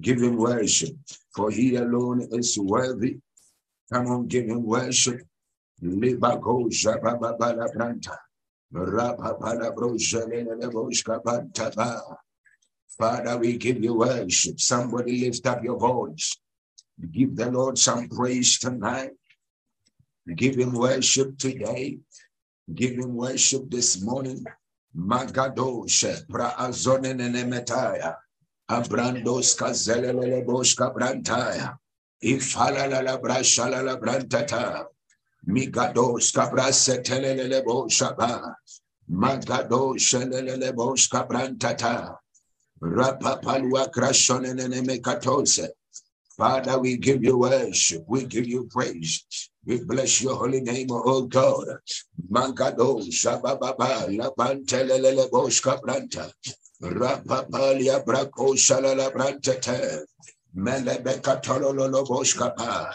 Give him worship, for he alone is worthy. Come on, give him worship. Libago Jababala Branta. Father, we give you worship. Somebody lift up your voice. Give the Lord some praise tonight. Give him worship today. Give him worship this morning. Magadoshe praazone nemetaya. Abrandos kazelele boshka brantaya. Ifala la la brashala la brantata. Migados kabrase telele boshaba. Magado shelele boshka brantata. Rapapalua krashone nemekatose. Father, we give you worship. We give you praise. We bless your holy name, oh God. Mangado Shabababa Labantelele Boshka Branta. Rapapalia Braco Shalala Branta. Melebeka Tololo Boshka Pa.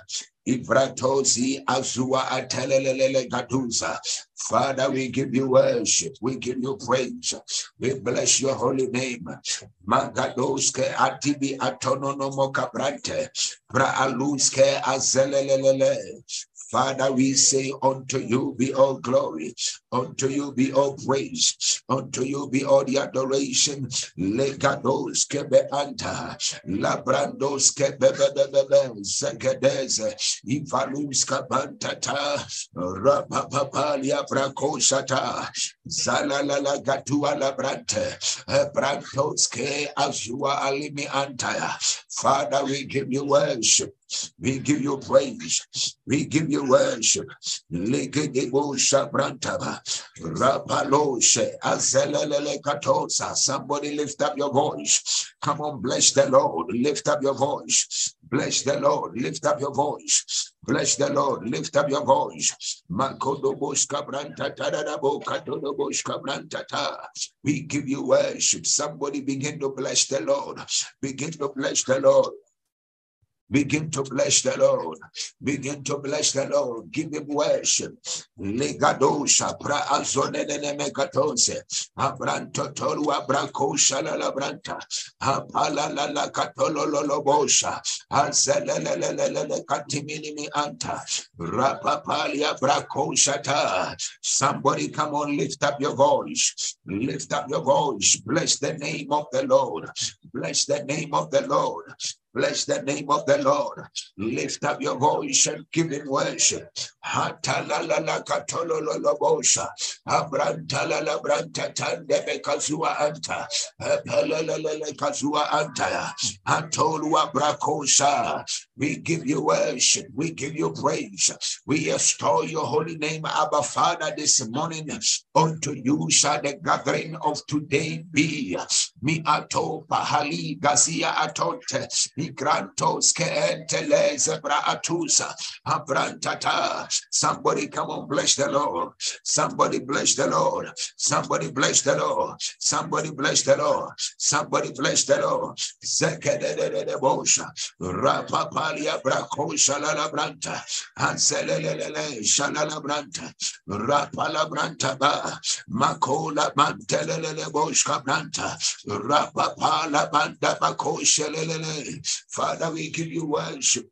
Ivratozi Azua Atelele Gaduza. Father, we give you worship. We give you praise. We bless your holy name. Magadoske atibi atonono mokabrante. Praaluske azelelelele. Father, we say unto you be all glory, unto you be all praise, unto you be all the adoration. Legados kebe anta, labrandos kebe bebe zegedes, ivalus kabantata, rapapapalia brakoshata, zalalala gatua labrante, eh, brantos ke azua alimi antaya. Father, we give you worship. We give you praise. We give you worship. Somebody lift up your voice. Come on, bless the Lord. Lift up your voice. Bless the Lord. Lift up your voice. Bless the Lord. Lift up your voice. We give you worship. Somebody begin to bless the Lord. Begin to bless the Lord. Begin to bless the Lord. Begin to bless the Lord. Give him worship. Legadosha pra azonene megatose. Abranto tolua brankosha la la branta. Apala la la katolo lolobosha. Katimini mi anta. Rapapalia brakosha ta. Somebody come on, lift up your voice. Lift up your voice. Bless the name of the Lord. Bless the name of the Lord. Bless the name of the Lord. Lift up your voice and give him worship. Abrantalala brantatande bekazua anta. Epelalala kazua anta. Antolua brakosha. We give you worship. We give you praise. We extol your holy name, Abba Father, this morning. Unto you shall the gathering of today be. Mi ato pahali gazia atonte. Migrantos keenteleze braatusa. Abrantata. Somebody come on, bless the Lord. Somebody bless the Lord. Somebody bless the Lord. Somebody bless the Lord. Somebody bless the Lord. Zekedede bosha. Rapapalia brakosha la branta. Anselelele shalala branta. Rapala branta ba. Makola mantelele boshka branta. Father, we give you worship.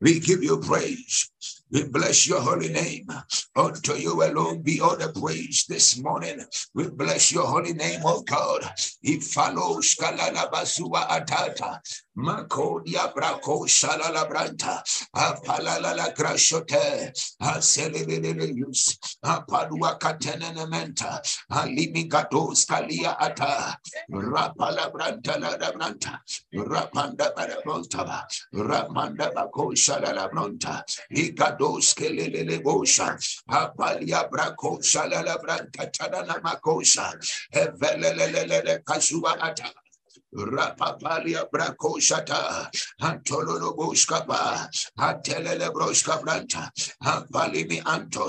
We give you praise. We bless your holy name. Unto you alone be all the praise this morning. We bless your holy name, oh God. If follows Kalala Basua Atata. Makodia Brako Shalala Branta. Apalala la Grashote. Aseleleleus. Apadua Katenementa. Alimigados Kalia Ata. Rapala Branta la Branta. Rapanda Barabonta. Rapanda Bako Shalala Branta. Igados Kelele Bosha. Apalia Brako Shalala Branta Tadana Makosha. Evelelele Kazua Ata. Rapapalia boskapa, Atelele broskabranta, Ampalimi anto,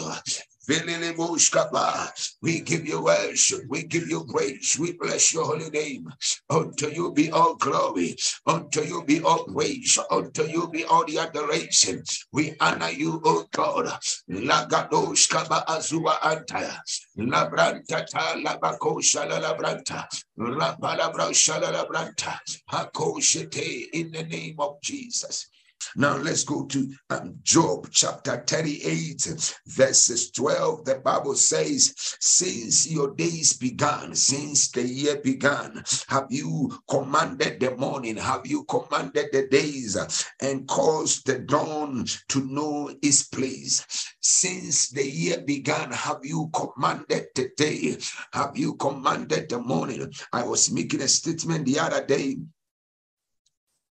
We give you worship. We give you praise. We bless your holy name. Unto you be all glory. Unto you be all praise. Unto you be all the adoration. We honor you, O God. Lagados kaba azua antaya. Labranta ta labako shala labranta. Rapala bra shala labranta. Hakoshete in the name of Jesus. Now let's go to um, Job chapter 38, verses 12. The Bible says, Since your days began, since the year began, have you commanded the morning, have you commanded the days, and caused the dawn to know its place? Since the year began, have you commanded the day? Have you commanded the morning? I was making a statement the other day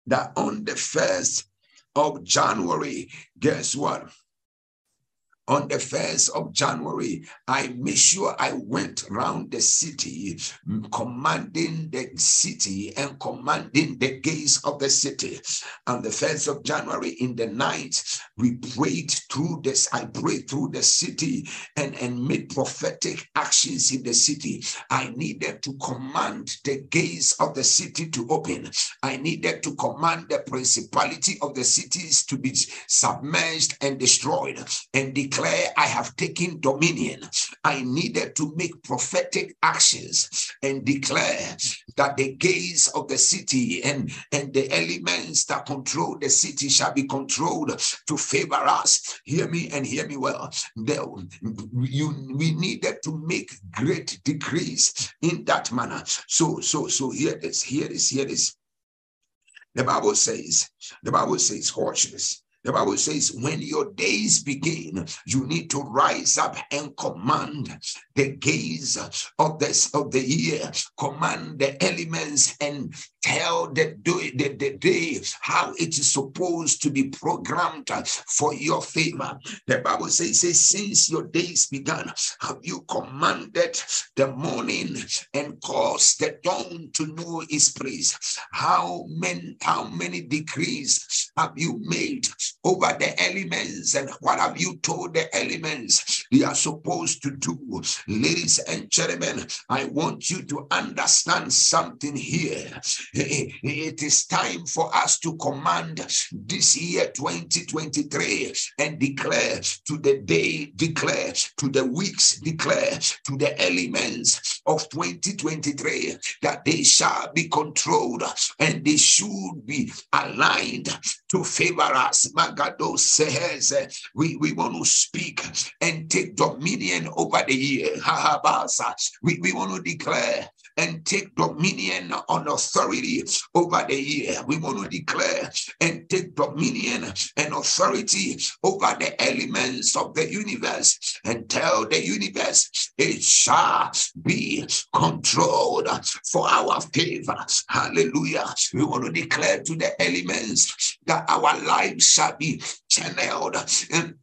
that on the first of January, guess what? On the 1st of January, I made sure I went around the city, commanding the city and commanding the gates of the city. On the 1st of January, in the night, we prayed through this. I prayed through the city and, and made prophetic actions in the city. I needed to command the gates of the city to open. I needed to command the principality of the cities to be submerged and destroyed and declare declare I have taken dominion. I needed to make prophetic actions and declare that the gates of the city and, and the elements that control the city shall be controlled to favor us. Hear me and hear me well. You, we needed to make great decrees in that manner. So, so, so here this, here this, here this. The Bible says, the Bible says, watch this. The Bible says, when your days begin, you need to rise up and command the gaze of this of the year, command the elements and tell the, the, the day how it is supposed to be programmed for your favor. The Bible says, says, since your days began, have you commanded the morning and caused the dawn to know its praise? How many, how many decrees have you made over the elements and what have you told the elements they are supposed to do? Ladies and gentlemen, I want you to understand something here. It is time for us to command this year 2023 and declare to the day, declare to the weeks, declare to the elements of 2023 that they shall be controlled and they should be aligned to favor us. Magado says we, we want to speak and take dominion over the year. We, we want to declare and take dominion on authority over the year. We want to declare and take dominion and authority over the elements of the universe and tell the universe it shall be controlled for our favor. Hallelujah. We want to declare to the elements that our lives shall be channeled and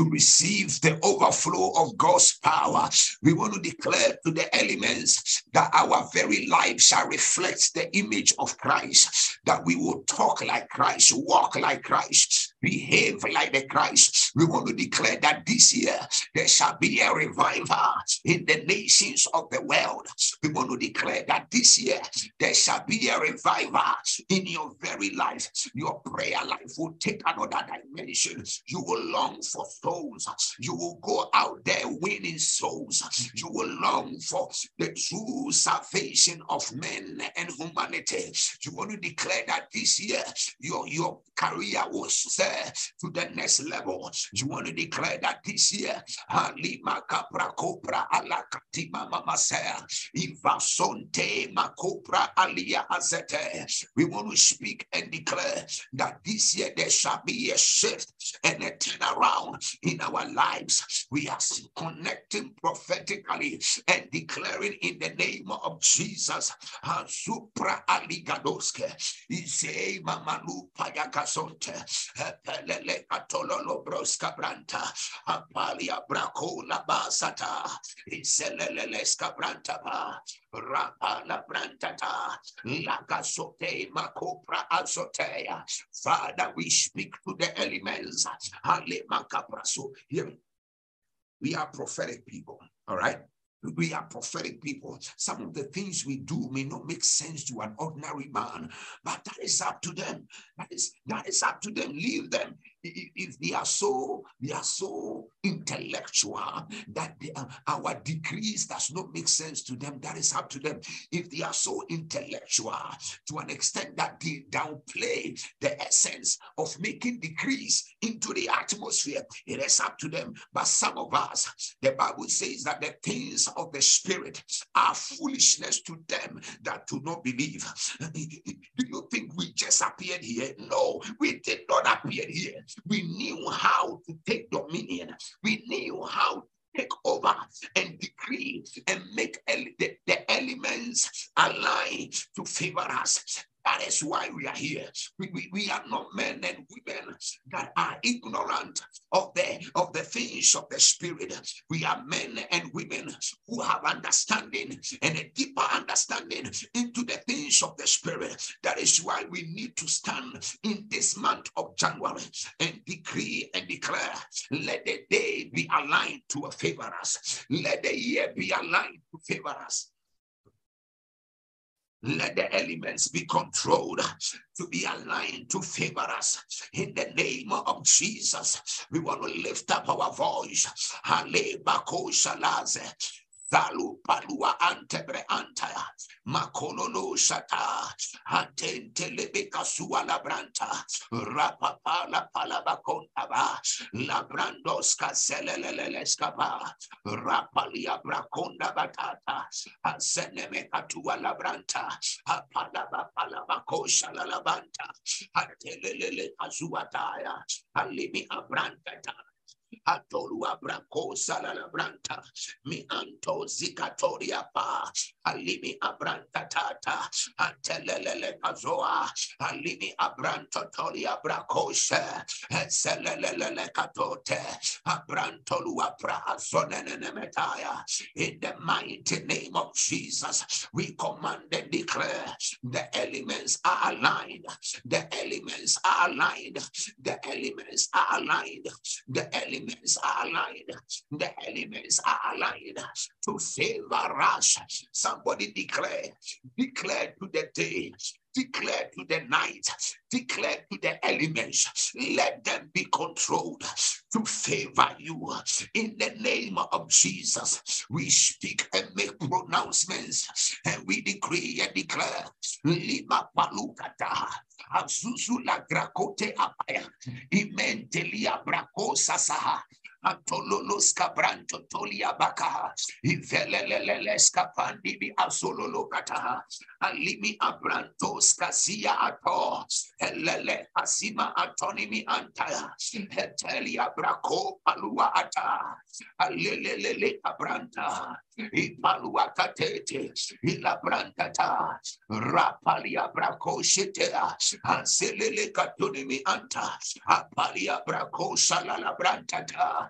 to receive the overflow of God's power. We want to declare to the elements that our very life shall reflect the image of Christ, that we will talk like Christ, walk like Christ, behave like the Christ. We want to declare that this year there shall be a revival in the nations of the world. We want to declare that this year there shall be a revival in your very life. Your prayer life will take another dimension. You will long for souls. You will go out there winning souls. You will long for the true salvation of men and humanity. You want to declare that this year your, your career will serve to the next level. You want to declare that this year, Halima Capra Copra Alakatima Mamasea, Ivasonte Macopra Alia Azete. We want to speak and declare that this year there shall be a shift and a turnaround in our lives. We are connecting prophetically and declaring in the name of Jesus. Supra Aligadoske, Payakasonte, Pelele Atololo Broska Branta, Apalia Braco La Basata, Scabranta, Rapa La Brantata, Lagasote Macopra Azotea. Father, we speak to the elements. Macapraso. Hear me. We are prophetic people. All right. We are prophetic people. Some of the things we do may not make sense to an ordinary man, but that is up to them. That is that is up to them. Leave them. If they are so they are so intellectual that uh, our decrees does not make sense to them, that is up to them. If they are so intellectual to an extent that they downplay the essence of making decrees into the atmosphere, it is up to them. But some of us, the Bible says that the things of the Spirit are foolishness to them that do not believe. Do you think we just appeared here? No, we did not appear here. We knew how to take dominion, we knew how to take over and decree and make the, the elements align to favor us. That is why we are here. We, we, we are not men and women that are ignorant of the of the things of the spirit. We are men and women who have understanding and a deeper understanding into the things of the spirit. That is why we need to stand in this month of January and decree and declare, let the day be aligned to favor us. Let the year be aligned to favor us. Let the elements be controlled to be aligned to favor us in the name of Jesus. We want to lift up our voice. Zalu palua antebre antaya. Makololo shata. Atente lebeka suala branta. Rapapa la palabakontaba. La brandos kaseleleleskaba. Rapalia brakonda batata. Aseneme katua la branta. Apalaba palabakosha la labanta. Atelelele kazuataya. Alimi abranta Atolua brako salala branta. Mi anto zikatoria pa. Alimi abranta tata. Atelelele kazoa. Alimi abranta tolia brakoshe. Selelele katote. Abrantolua pra sonene metaya. In the mighty name of Jesus, we command and declare the elements are aligned. The elements are aligned. The elements are aligned. The elements elements are aligned. The elements are aligned to favor us. Somebody declare, declare to the day, declare to the night, declare to the elements, let them be controlled to favor you. In the name of Jesus, we speak and make pronouncements and we decree and declare. Lima palukata, Azuzula grakote apaya, imentelia brakosa saha, Antololos cabranto tolia baka. Iveleleles capandi bi azololo kata. Alimi abrantos casia ato. Elele asima antonimi antaya. Hetelia braco palua ata. Alelelele abranta. Ipalua katete. Ila brantata. Rapalia braco shetea. Anselele katunimi anta. Apalia salala brantata.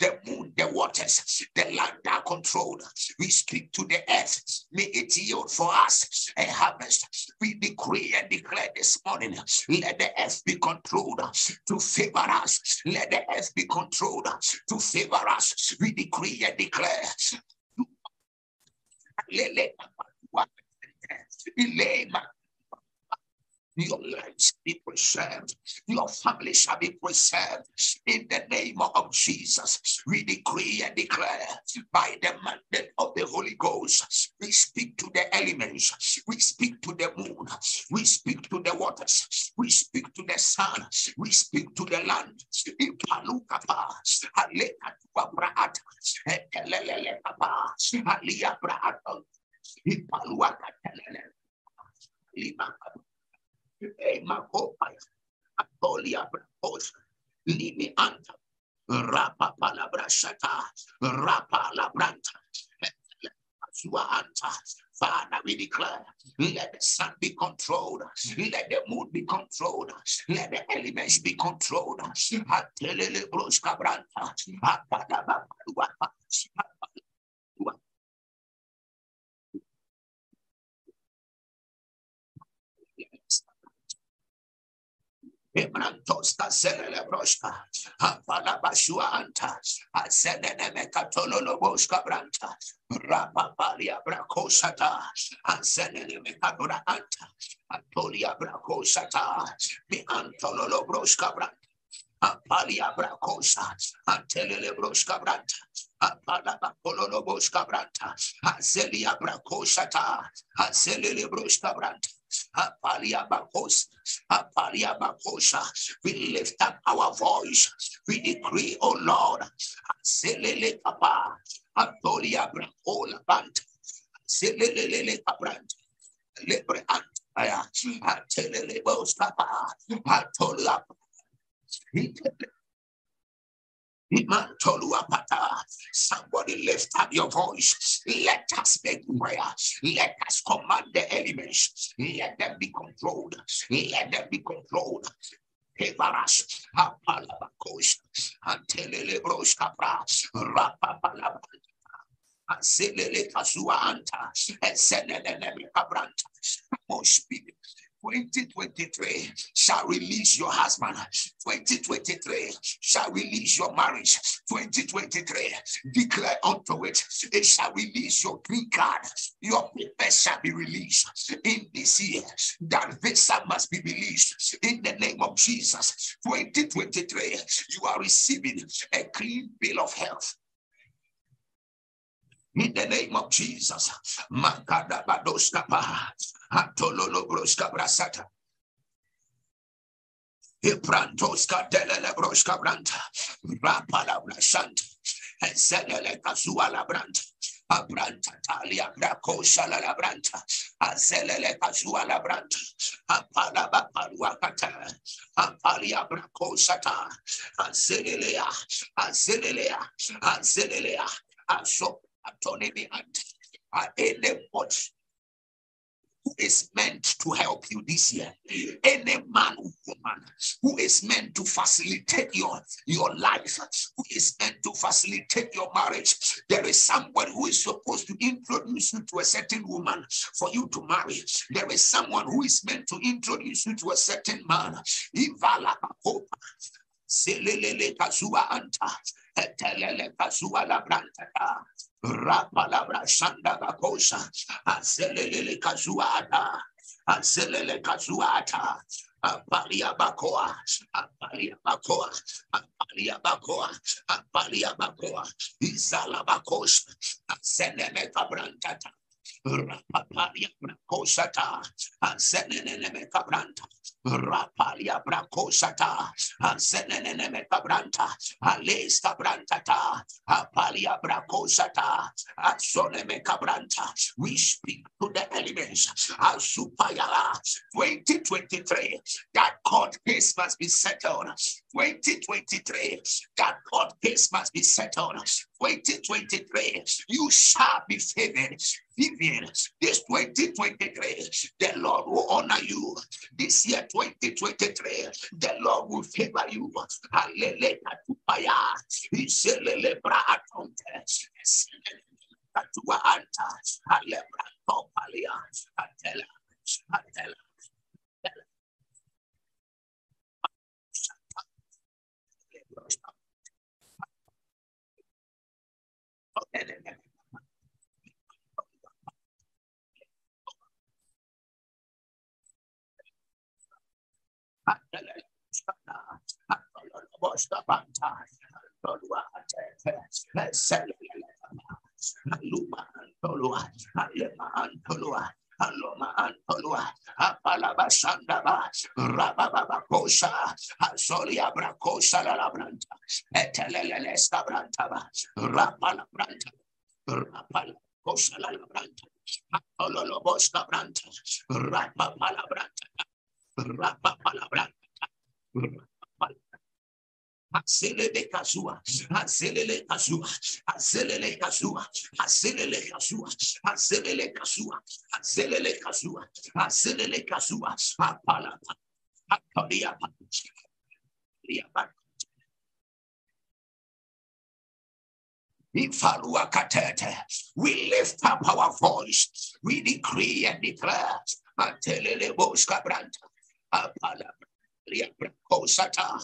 The moon, the waters, the land are controlled. We speak to the earth. May it yield for us a harvest. We decree and declare this morning. Let the earth be controlled to favor us. Let the earth be controlled to favor us. We decree and declare. Your shall be preserved. Your family shall be preserved. In the name of Jesus, we decree and declare by the mandate of the Holy Ghost, we speak to the elements, we speak to the moon, we speak to the waters, we speak to the sun, we speak to the land. Atolia Bracos, Limi Anta, Rapa Palabra Shata, Rapa Labranta, Father, we declare, let the sun be controlled, let the moon be controlled, let the elements be controlled. Caselele Broska, Apalabashua Anta, Asenene Catololo Bosca Branta, Rapapalia Bracosata, Asenene Mecadura Anta, Antolia Bracosata, Mi Antololo Brosca Branta. Apalia bracosa, Antelele brosca branta, Apalaba cololo brosca branta, Azelia bracosata, Azelele brosca branta, We lift up our voice. We decree, O Lord, Azelele papa, Antolia bracola banta, Azelele cabranta, Lebre antaya, Antelele brosca, Atolia Somebody lift up your voice. Let us make prayer. Let us command the elements. Let them be controlled. Let them be controlled. Kevaras, Apalabakos, Antelele Broskapra, Rapapalabanta, Aselele Kasua Anta, Cabranta. Most people 2023 shall release your husband. 2023 shall release your marriage. 2023 declare unto it, it shall release your green card. Your papers shall be released in this year. That visa must be released in the name of Jesus. 2023, you are receiving a clean bill of health in the name of Jesus. Makada badoskapa, atololo broska brasata. Iprantoska delele broska branta, rapala brasanta, eselele kasua la branta. Abranta talia brako shala la branta, azelele kasua la branta, apala baparua kata, apalia brako sata, azelelea, azelelea, azelelea, asop autonomy and uh, anybody who is meant to help you this year, any man or woman who is meant to facilitate your, your life, who is meant to facilitate your marriage, there is someone who is supposed to introduce you to a certain woman for you to marry. There is someone who is meant to introduce you to a certain man. Selele kasua anta, etelele kasua la branta, rapalabra shanda bakosa, aselele kazuata, aselele kazuata, Apalia Bacoa, Apalia Bacoa, Apalia Bacoa, Apalia Bacoa, Izala Bacos, Aseneme Cabrantata, Rapapalia Bracosata, Aseneme Cabranta, Rapalia Bracosata, Asenene Cabranta, Cabrantata, Apalia Cabranta. We speak to the elements. Asupayala 2023. That court case must be settled. 2023. That court case must be settled. 2023. You shall be favored. This 2023, the Lord will honor you. This year, 2023, the Lord will favor you. Hallelujah. Katua anta, Aluma Antolua, Alema Antolua, Aloma Antolua, Apalaba Sandaba, Rababa Bracosa la Branta, Etelele Scabrantaba, Rapala Branta, Rapala la Branta, Rapala Branta, Azelele kasua, azelele kasua, azelele kasua, azelele kasua, azelele kasua, azelele kasua, azelele kasua, apala, apalia, apalia. We lift up our voice. We decree and declare. Atelele boska branta. Yakosata,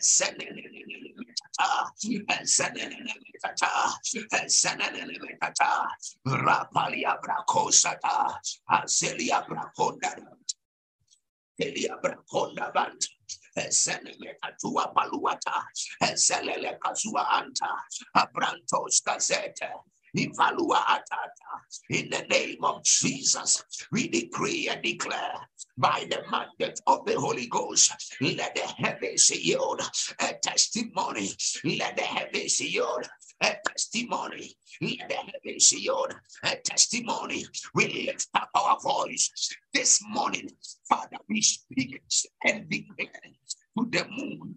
Senelelemeta, Senelelemeta, Senelelemeta, Rapalia Bracosata, Azelia Braconda, Elia Braconda Bant. Zelele katua paluata, zelele kasua anta, abrantos gazete, in the name of Jesus, we decree and declare by the mandate of the Holy Ghost, let the heavens yield a testimony. Let the heavens yield a testimony. Let the heavens yield a testimony. We lift up our voice this morning. Father, we speak and declare to the moon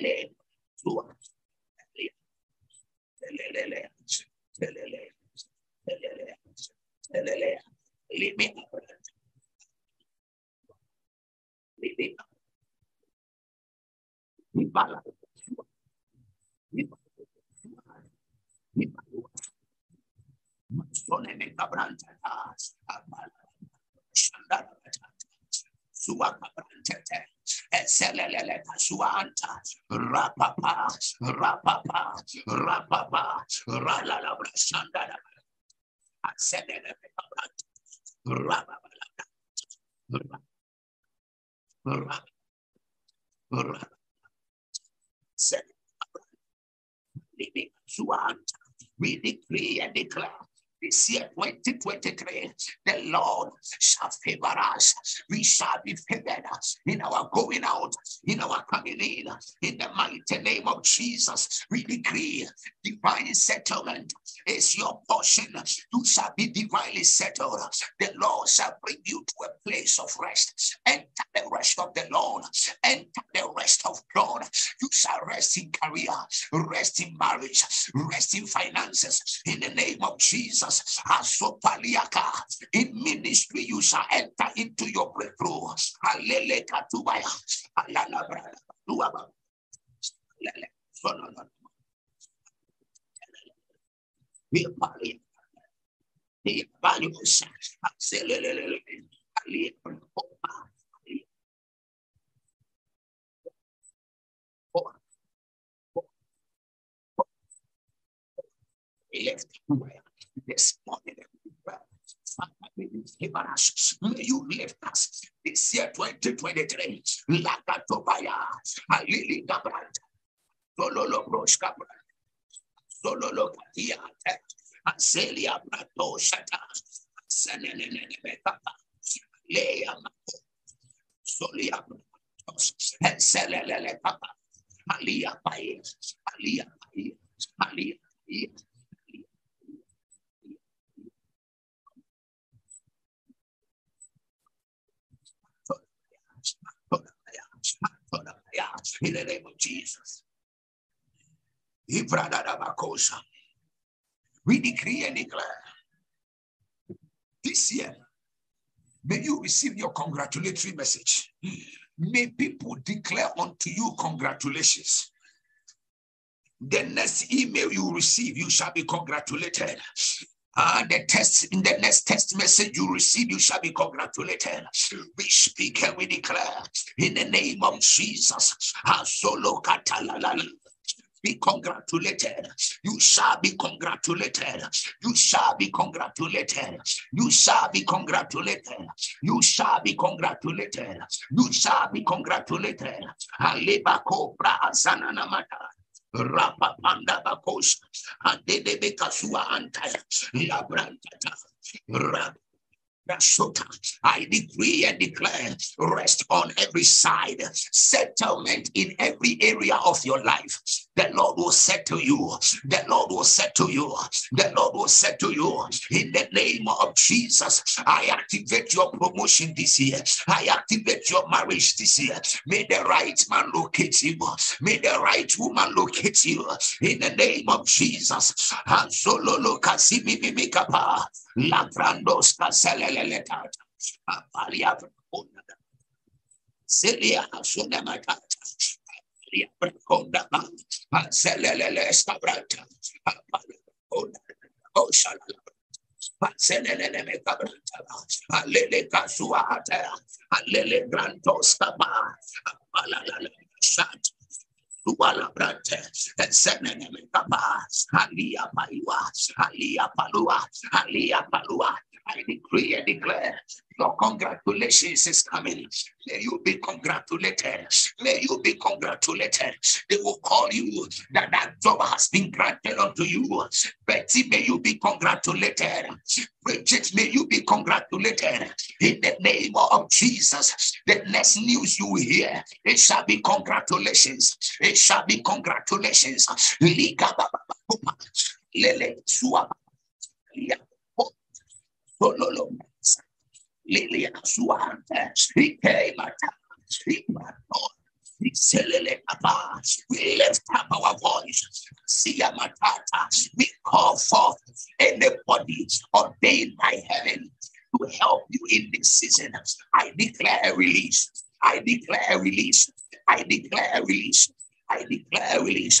lee, suba, a suama berjajah. Eselelelena suanta, rapapa, rapapa, rapapa, ralala bersandara. Aselelelena berjajah. Rapapa, rapapa, rapapa, rapapa. Living suanta, we decree and this year 2023, the Lord shall favor us. We shall be favored in our going out, in our coming in. In the mighty name of Jesus, we decree divine settlement is your portion. You shall be divinely settled. The Lord shall bring you to a place of rest. Enter the rest of the Lord. Enter the rest of God. You shall rest in career, rest in marriage, rest in finances. In the name of Jesus. Jesus. In ministry, you shall enter into your breakthrough. Alele katubaya. Alala brada. Duaba. Lele. Sono. We pali. This morning, Father, may you us. You lift us this year 2023. Lakatobaya, Alili Gabrand, Sololo Broshka Brand, Sololo Katia, Acelia Brato Shata, Senenebekapa, Lea Mato, Solia Bratos, Selele Papa, Alia Paye, Alia Paye, Alia Paye. In the name of Jesus. We decree and declare this year, may you receive your congratulatory message. May people declare unto you congratulations. The next email you receive, you shall be congratulated. Uh, the test in the next test message you receive, you shall be congratulated. We speak and we declare in the name of Jesus. Be congratulated. You shall be congratulated. You shall be congratulated. You shall be congratulated. You shall be congratulated. You shall be congratulated. Rapapanda bakos, Adede Bekasua Antaya, Labrantata, Rap. I decree and declare rest on every side, settlement in every area of your life. The Lord will settle you. The Lord will settle you. The Lord will settle you. In the name of Jesus, I activate your promotion this year. I activate your marriage this year. May the right man locate you. May the right woman locate you. In the name of Jesus. Ansololo kasimi mimikapa. Lavrandos kaseleleletata. Apalia Celia Sunamatata. Konda Selele Stabrata. Oh, Shalala. Pasenene me cabranta, alele casuata, alele grantos capa, alala shat, tuala brante, senene me capa, alia palua, alia palua, alia palua. I decree and declare your congratulations is coming. May you be congratulated. May you be congratulated. They will call you that that job has been granted unto you. Betty, may you be congratulated. Bridget, may you be congratulated. In the name of Jesus, the next news you hear, it shall be congratulations. It shall be congratulations. Lele Sololo Lilia Suante, we lift up our voice. We call forth anybody ordained by heaven to help you in this season. I declare release. I declare release. I declare release. I declare release.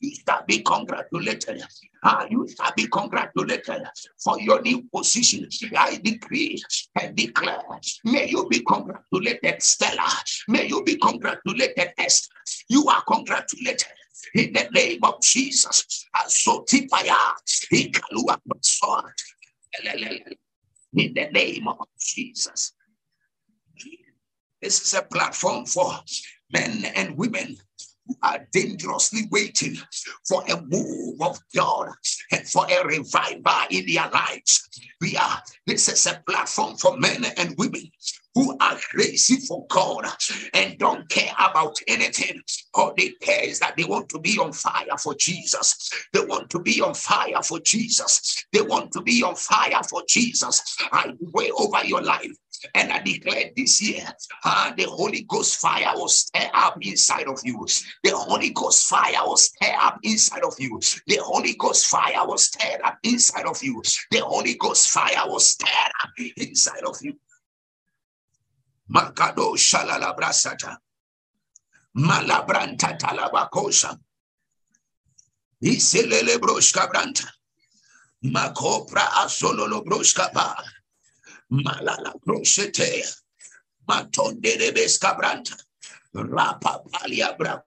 You shall be congratulated. Ah, you shall be congratulated for your new position. I decree and declare. May you be congratulated, Stella. May you be congratulated, Esther. You are congratulated in the name of Jesus. In the name of Jesus. This is a platform for men and women are dangerously waiting for a move of God and for a revival in their lives. We are, this is a platform for men and women who are crazy for God and don't care about anything. All they care is that they want to be on fire for Jesus. They want to be on fire for Jesus. They want to be on fire for Jesus. I way over your life. And I declare this year, uh, the Holy Ghost fire will stir up inside of you. The Holy Ghost fire will stir up inside of you. The Holy Ghost fire will stir up inside of you. The Holy Ghost fire will stir up inside of you. Makado shalala brasata. Malabranta talabakosha. Iselele broshka branta. Makopra asololo broshka pa. Malala broshete. Matonde de bescabranta. Rapa palia bra.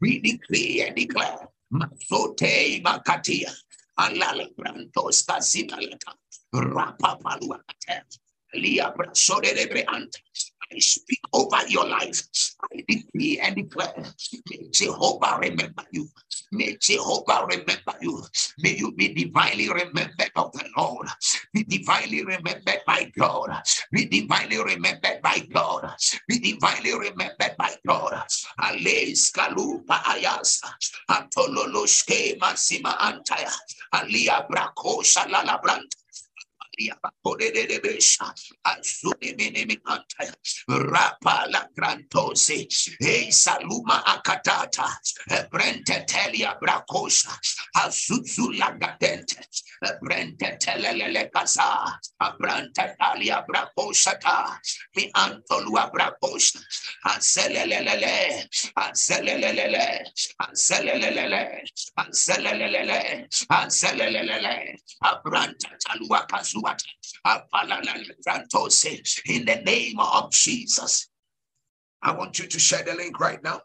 We decree and declare. Masote makatia. Alala brantos kazinalata. Rapapaluate. Speak over your life. I decree and declare. May Jehovah remember you. May Jehovah remember you. May you be divinely remembered of the Lord. Be divinely remembered by God. Be divinely remembered by God. Be divinely remembered by God. Ales kalupa ayasa. Antololoshke masima antaya. Alia brako shalala branta. Rapa la grantose, e saluma akatata, brente telia bracosha, azuzu la gatente, brente telele casa, abrante talia bracosata, mi antolua bracosha, azelelele, azelelele, azelelele, azelelele, azelelele, abranta talua kazu in the name of Jesus. I want you to share the link right now.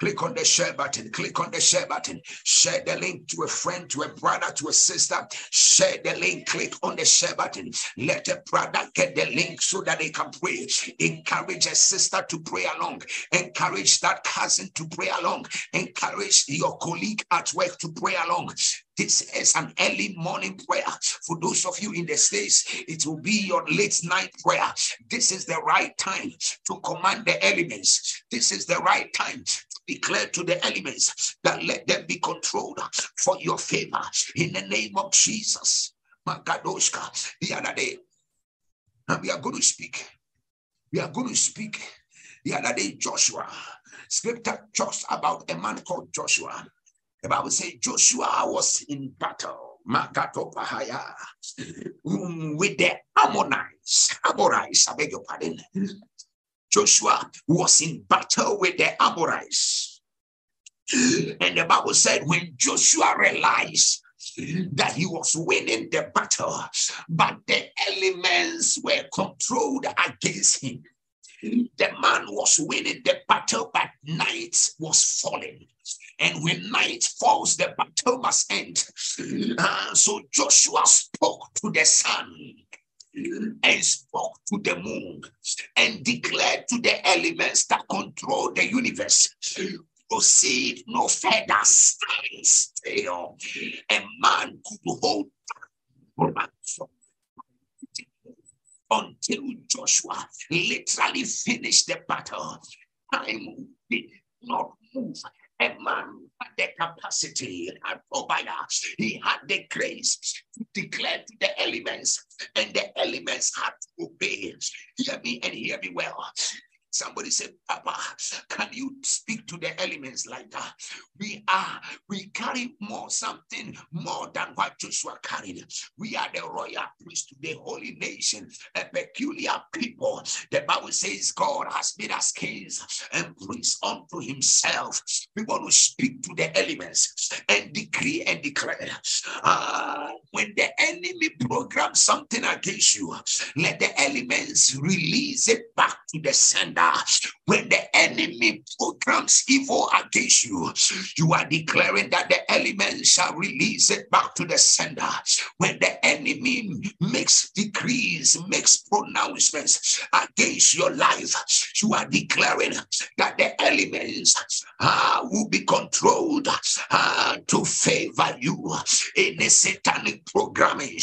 Click on the share button. Click on the share button. Share the link to a friend, to a brother, to a sister. Share the link. Click on the share button. Let a brother get the link so that they can pray. Encourage a sister to pray along. Encourage that cousin to pray along. Encourage your colleague at work to pray along. This is an early morning prayer. For those of you in the States, it will be your late night prayer. This is the right time to command the elements. This is the right time declare to the elements that let them be controlled for your favor in the name of Jesus. Magadoshka, the other day, and we are going to speak. We are going to speak the other day, Joshua. Scripture talks about a man called Joshua. The Bible says Joshua was in battle. Makatopahaya um, with the Ammonites. Ammonites, I beg your pardon. Joshua was in battle with the Amorites. And the Bible said when Joshua realized that he was winning the battle, but the elements were controlled against him. The man was winning the battle, but night was falling. And when night falls, the battle must end. Uh, so Joshua spoke to the sun and spoke to the moon and declared to the elements that control the universe proceed no further, stand still. A man could hold until Joshua literally finished the battle. Time did not move. A man had the capacity, and oh provider. he had the grace to declare to the elements, and the elements had to obey. Hear me and hear me well. Somebody said, Papa, can you speak to the elements like that? We are, we carry more something more than what Joshua carried. We are the royal priest, the holy nation, a peculiar people. The Bible says God has made us kings and priests unto himself. We want to speak to the elements and decree and declare. Uh, when the enemy programs something against you, let the elements release it back to the sender when the enemy programs evil against you, you are declaring that the elements shall release it back to the sender. When the enemy makes decrees, makes pronouncements against your life, you are declaring that the elements uh, will be controlled uh, to favor you. Any satanic programming,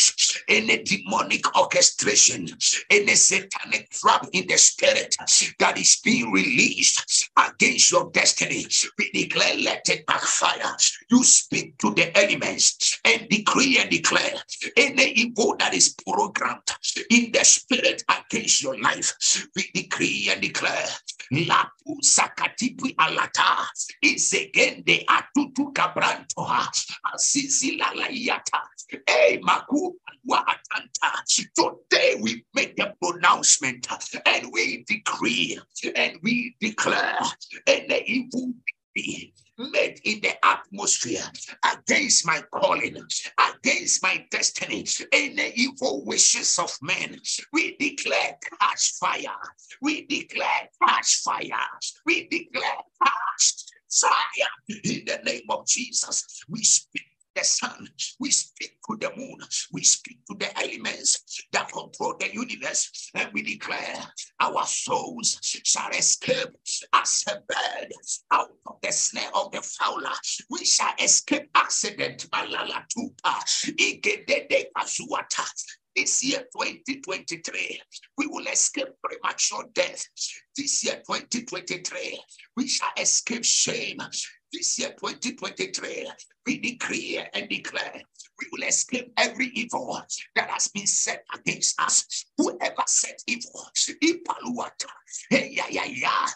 any demonic orchestration, any satanic trap in the spirit that is being released against your destiny, we declare, let it backfire. You speak to the elements and decree and declare any evil that is programmed in the spirit against your life. We decree and declare. Lapu sakatipi alata izegende atutu kabrantoha asisi lalayata. Hey, eh, maku Today we make a pronouncement and we decree and we declare any evil be made in the atmosphere against my calling, against my destiny, any evil wishes of men. We declare catch fire. We declare catch fire. We declare catch fire in the name of Jesus. We speak the sun, we speak to the moon, we speak to the elements that control the universe, and we declare our souls shall escape as a bird out of the snare of the fowler. We shall escape accident. This year, 2023, we will escape premature death. This year, 2023, we shall escape shame. This year, 2023, we decree and declare we will escape every evil that has been set against us. Whoever set evil, Ipaluata, hey, yeah, yeah, yeah,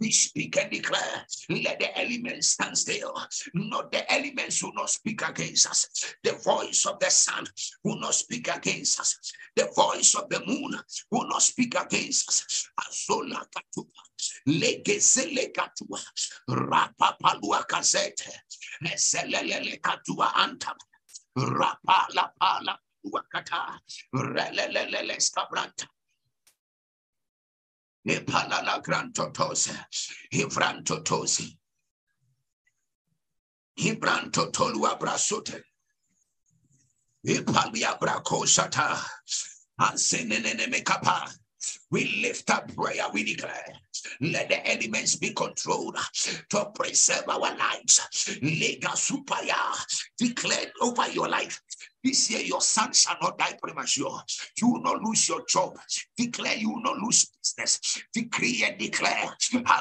we speak and declare, let the elements stand still. Not the elements will not speak against us. The voice of the sun will not speak against us. The voice of the moon will not speak against us. Azola katuba, legezele katua, rapapalua kazete, eselele katua antam, rapala pala wakata relelele skabranta Epalala grantotose, Ivrantotosi, Ibrantotolua brasote, Ipalia bracosata, Ansenene mekapa. We lift up prayer, we declare. Let the elements be controlled to preserve our lives. Lega supaya. Declare over your life. This year, your son shall not die premature. You will not lose your job. Declare you will not lose business. Decree and declare.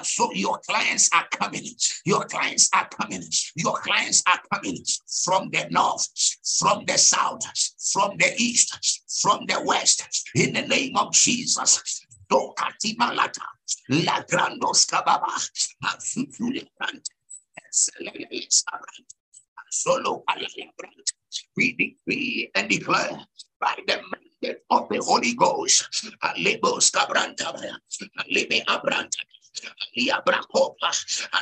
So your clients are coming. Your clients are coming. Your clients are coming from the north, from the south, from the east, from the west. In the name of Jesus. Dokatimalata. La grandos. Solo we decree and declare by the mandate of the Holy Ghost. Alebos cabranta, alebe abranta. Liabracopa,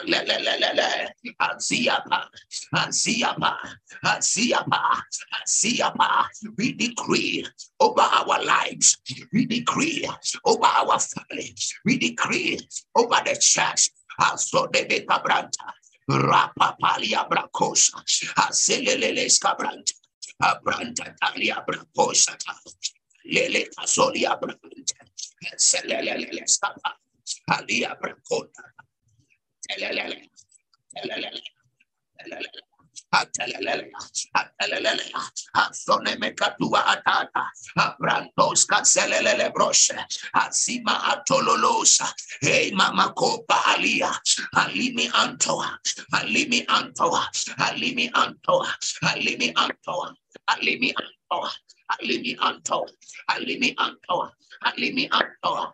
lelelelele, Aziapa, Aziapa, Aziapa, Aziapa. We decree over our lives, we decree over our family, we decree over the church. The Cabranta, Rapapalia bracosa, Aselele scabranta, Abranta talia bracosa, Lele casolia branta, Selele scapa, Alia bracota, Telele, Telele, Telele. Atelelele, atelelele, asone mekatua atata, abrantos kaselelele broshe, asima atololosa, hey mama kopa alia, alimi antoa, alimi antoa, alimi antoa, alimi antoa, alimi antoa, alimi antoa, alimi antoa, alimi antoa,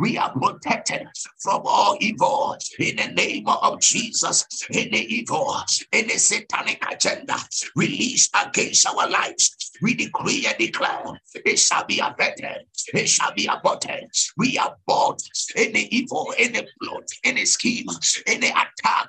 we are protected from all evil in the name of Jesus. Any evil, any satanic agenda released against our lives, we decree and declare it shall be abated, it shall be aborted. We abort any evil, any plot, any scheme, any attack.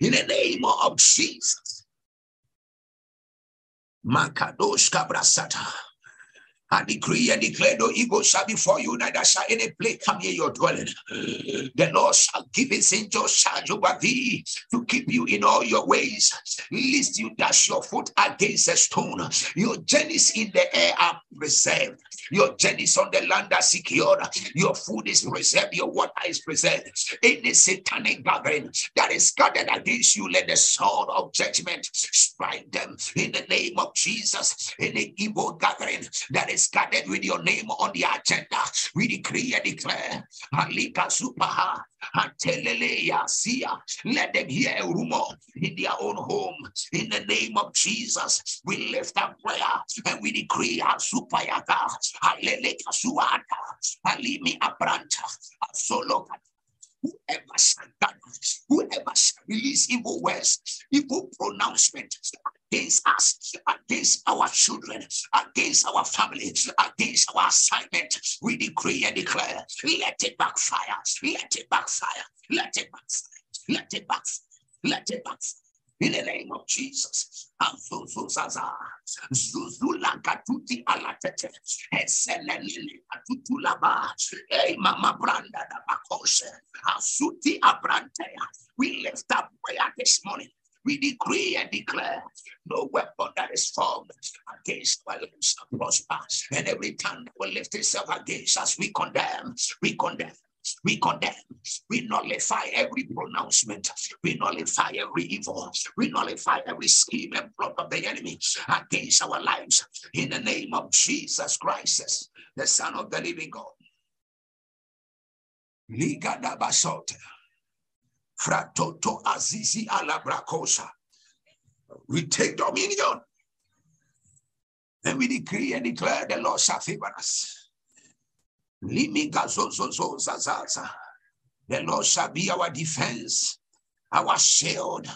In the name of Jesus. Makadosh Cabrasata. I decree and declare no evil shall befall you, neither shall any plague come near your dwelling. The Lord shall give his angels charge over thee to keep you in all your ways, lest you dash your foot against a stone. Your journeys in the air are preserved. Your journeys on the land are secured. Your food is preserved. Your water is preserved. Any satanic gathering that is gathered against you, let the sword of judgment strike them in the name of Jesus. Any evil gathering that is gathered with your name on the agenda, we decree and declare. Alika Supaha. Let them hear a rumor in their own home. In the name of Jesus, we lift up prayer and we decree Supayaka, Aleleka Suata, Alimi Abranta, Soloka whoever shall whoever shall release evil words, evil pronouncement against us, against our children, against our family, against our assignment, we decree and declare, let it backfire, let it backfire, let it backfire, let it backfire, let it backfire in the name of Jesus. Azuzuzaza, Zuzula Katuti Alatete, Eselele Katutulaba, Hey Mama Branda da Bakoshe, Asuti Abrantea. We lift up prayer this morning We decree and declare no weapon that is formed against our lives prosper. And every tongue that will lift itself against us, we condemn. We condemn. We condemn, we nullify every pronouncement, we nullify every evil, we nullify every scheme and plot of the enemy against our lives in the name of Jesus Christ, the Son of the living God. Liga da basote. Fratoto azizi alabracosa. We take dominion. And we decree and declare the Lord shall favor us. The Lord shall be our defense, our shield.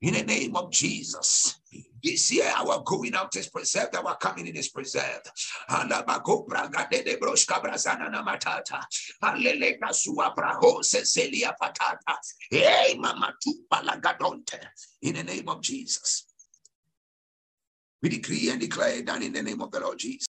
In the name of Jesus. This year, our going out is preserved, our coming in is preserved. Alabako braga de de broshka brazana na matata. Alele kasua braho seselia patata. Hey, mama palagadonte. In the name of Jesus. We decree and declare that in the name of the Lord Jesus.